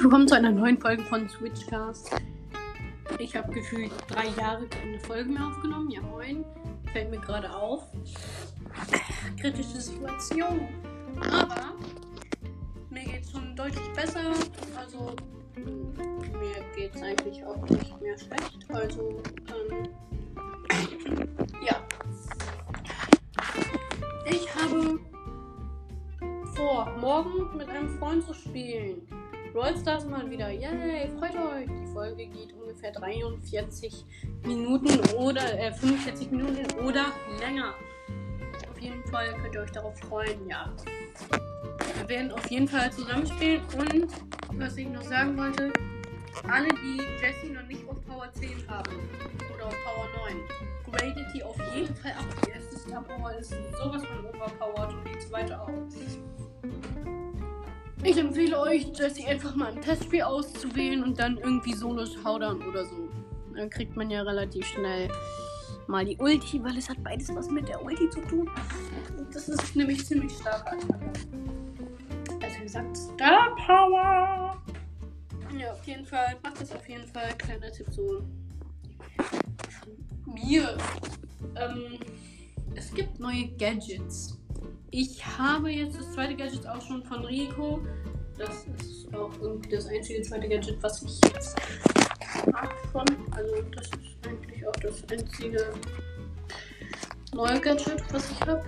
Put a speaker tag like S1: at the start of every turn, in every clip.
S1: Herzlich willkommen zu einer neuen Folge von Switchcast. Ich habe gefühlt drei Jahre keine Folge mehr aufgenommen. Ja, moin. Fällt mir gerade auf. Kritische Situation. Aber mir geht es schon deutlich besser. Also mir geht es eigentlich auch nicht mehr schlecht. Also, ähm, ja. Ich habe vor, morgen mit einem Freund zu spielen. Brawl Stars mal wieder. Yay, freut euch. Die Folge geht ungefähr 43 Minuten oder äh, 45 Minuten oder länger. Auf jeden Fall könnt ihr euch darauf freuen, ja. Wir werden auf jeden Fall zusammenspielen und was ich noch sagen wollte, alle, die Jessie noch nicht auf Power 10 haben oder auf Power 9, gradet die auf jeden Fall ab. Die erste Star Power ist sowas von overpowered und die zweite auch. Ich empfehle euch, Jessie einfach mal im Testspiel auszuwählen und dann irgendwie solo schaudern oder so. Dann kriegt man ja relativ schnell mal die Ulti, weil es hat beides was mit der Ulti zu tun. Und das ist nämlich ziemlich stark. Also gesagt, Star Power! Ja, auf jeden Fall. Macht das auf jeden Fall. Kleiner Tipp so mir. Ähm, es gibt neue Gadgets. Ich habe jetzt das zweite Gadget auch schon von Rico. Das ist auch irgendwie das einzige zweite Gadget, was ich jetzt mag von. Also das ist eigentlich auch das einzige neue Gadget, was ich habe.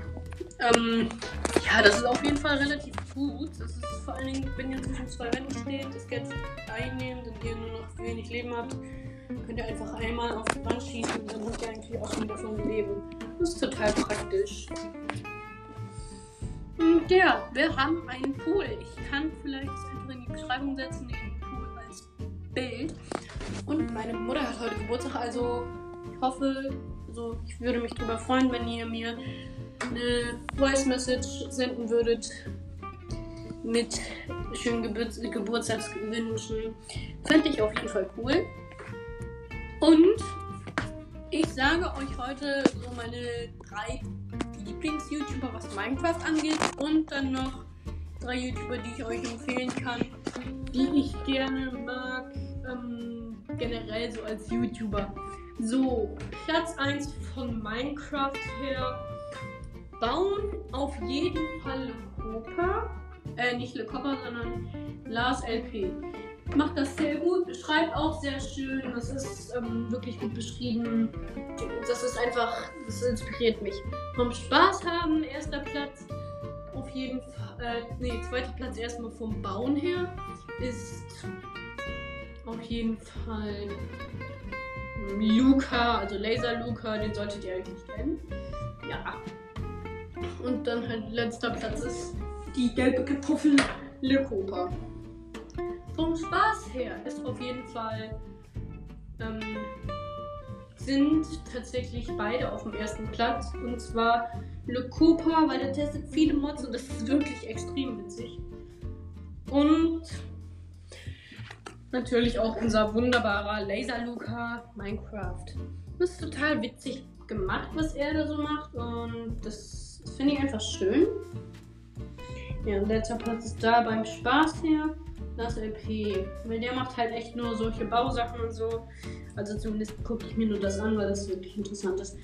S1: Ähm, ja, das ist auf jeden Fall relativ gut. Das ist vor allen Dingen, wenn ihr zwischen zwei Wänden steht, das Gadget einnehmt und ihr nur noch wenig Leben habt, könnt ihr einfach einmal auf die Wand schießen und dann habt ihr eigentlich auch schon wieder von Leben. Das ist total praktisch. Und ja, wir haben einen Pool. Ich kann vielleicht das einfach in die Beschreibung setzen, den Pool als Bild. Und meine Mutter hat heute Geburtstag, also ich hoffe, so, ich würde mich darüber freuen, wenn ihr mir eine Voice Message senden würdet mit schönen Gebur Geburtstagswünschen. Fände ich auf jeden Fall cool. Und ich sage euch heute so meine drei Lieblings-YouTuber, was Minecraft angeht. Und dann noch drei YouTuber, die ich euch empfehlen kann, die ich gerne mag. Ähm, generell so als YouTuber. So, Platz 1 von Minecraft her. Bauen auf jeden Fall Lecopa. Äh, nicht Lecopa, sondern Lars LP. Macht das sehr gut, beschreibt auch sehr schön. Das ist ähm, wirklich gut beschrieben. Das ist einfach, das inspiriert mich. Vom Spaß haben, erster Platz. Auf jeden Fall, äh, nee, zweiter Platz erstmal vom Bauen her ist auf jeden Fall Luca, also Laser Luca, den solltet ihr eigentlich kennen. Ja. Und dann halt letzter Platz ist die gelbe Kartoffel Lecopa. Vom Spaß her ist auf jeden Fall ähm, sind tatsächlich beide auf dem ersten Platz. Und zwar Lecopa, weil der testet viele Mods und das ist wirklich extrem witzig. Und natürlich auch unser wunderbarer Laser Luca Minecraft. Das ist total witzig gemacht, was er da so macht. Und das finde ich einfach schön. Ja, und letzter Platz ist da beim Spaß her. Das LP. Weil der macht halt echt nur solche Bausachen und so. Also zumindest gucke ich mir nur das an, weil das wirklich interessant ist.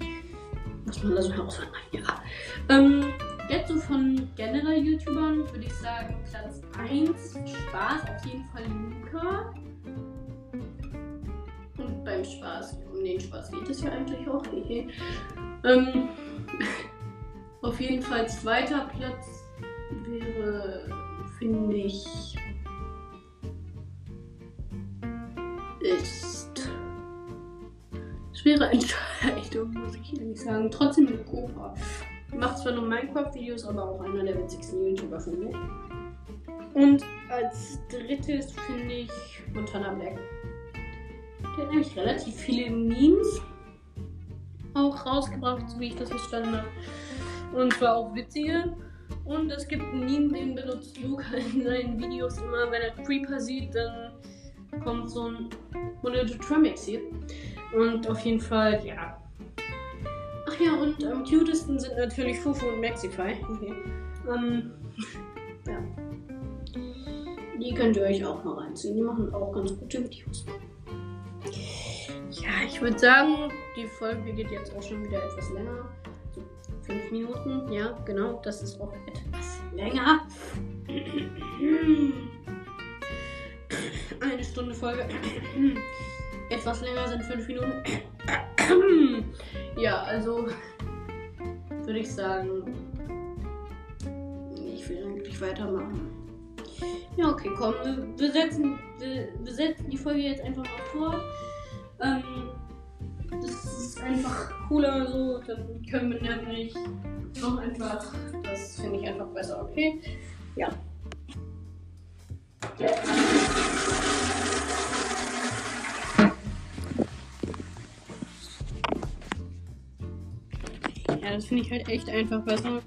S1: Was man da so herausfinden kann. Ja. Ähm, jetzt so von generell YouTubern würde ich sagen, Platz 1 Spaß auf jeden Fall Luca. Und beim Spaß, um den Spaß geht es ja eigentlich auch. ähm, auf jeden Fall zweiter Platz wäre, finde ich, schwere Entscheidung, muss ich ehrlich sagen. Trotzdem mit Cobra. Macht zwar nur Minecraft-Videos, aber auch einer der witzigsten YouTuber, finde ich. Und als drittes finde ich Montana Black. Der hat nämlich relativ viele Memes auch rausgebracht, so wie ich das verstanden habe. Und zwar auch witzige. Und es gibt einen Meme, den benutzt Luca in seinen Videos immer, wenn er Creeper sieht, dann kommt so ein Monolith Tramix hier. Und auf jeden Fall, ja. Ach ja, und am cutesten sind natürlich Fufu und Maxify. Okay. Ähm, ja. Die könnt ihr euch auch mal reinziehen. Die machen auch ganz gute Videos. Ja, ich würde sagen, die Folge geht jetzt auch schon wieder etwas länger. So fünf Minuten, ja, genau. Das ist auch etwas länger. Eine Stunde Folge. Etwas länger sind fünf Minuten. Ja, also würde ich sagen, ich will eigentlich weitermachen. Ja, okay, komm, wir setzen, wir, wir setzen die Folge jetzt einfach mal fort. Ähm, das ist einfach cooler so, dann können wir nämlich noch einfach, das finde ich einfach besser, okay? Ja. Ja, das finde ich halt echt einfach besser.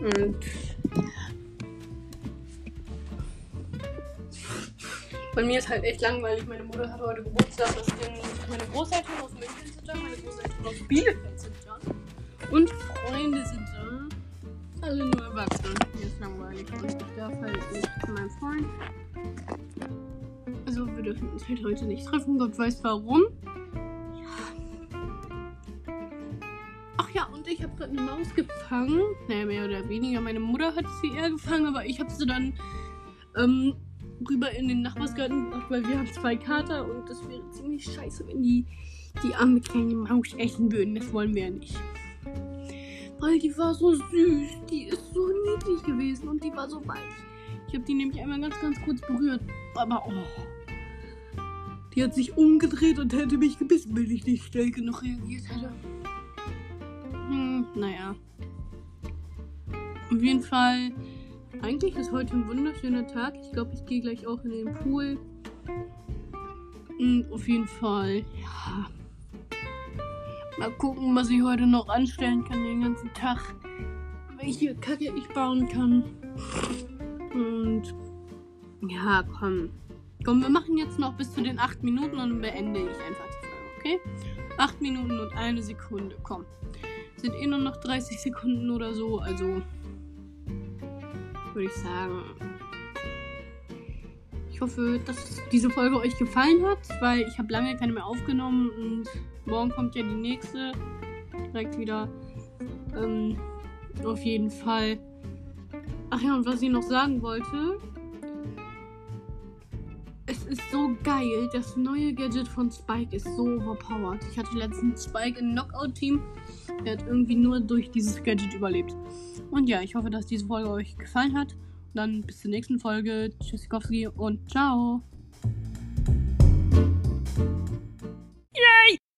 S1: Und bei mir ist halt echt langweilig. Meine Mutter hat heute Geburtstag. Das sind meine Großeltern aus München sind da, meine Großeltern aus Bielefeld sind da. Und Freunde sind da. Alle nur Erwachsene. Mir ist langweilig. Und ich darf halt nicht zu meinem Freund. Also wir dürfen uns halt heute nicht treffen. Gott weiß warum. Ach ja, und ich habe gerade eine Maus gefangen. Naja, mehr oder weniger. Meine Mutter hat sie eher gefangen, aber ich habe sie dann ähm, rüber in den Nachbarsgarten gebracht, weil wir haben zwei Kater und das wäre ziemlich scheiße, wenn die die arme kleine Maus essen würden. Das wollen wir ja nicht. Weil die war so süß. Die ist so niedlich gewesen und die war so weich. Ich habe die nämlich einmal ganz, ganz kurz berührt. Aber oh. Die hat sich umgedreht und hätte mich gebissen, wenn ich nicht schnell genug reagiert hätte. Hm, naja. Auf jeden Fall, eigentlich ist heute ein wunderschöner Tag. Ich glaube, ich gehe gleich auch in den Pool. Und auf jeden Fall, ja. Mal gucken, was ich heute noch anstellen kann den ganzen Tag. Welche Kacke ich bauen kann. Und ja, komm. Komm, wir machen jetzt noch bis zu den 8 Minuten und dann beende ich einfach die Folge, okay? 8 Minuten und eine Sekunde, komm sind eh nur noch 30 Sekunden oder so. Also würde ich sagen. Ich hoffe, dass diese Folge euch gefallen hat, weil ich habe lange keine mehr aufgenommen und morgen kommt ja die nächste. Direkt wieder. Ähm, auf jeden Fall. Ach ja, und was ich noch sagen wollte. Es ist so geil. Das neue Gadget von Spike ist so overpowered. Ich hatte letztens Spike im Knockout-Team er hat irgendwie nur durch dieses Gadget überlebt. Und ja, ich hoffe, dass diese Folge euch gefallen hat. Und dann bis zur nächsten Folge. Tschüssikowski und ciao.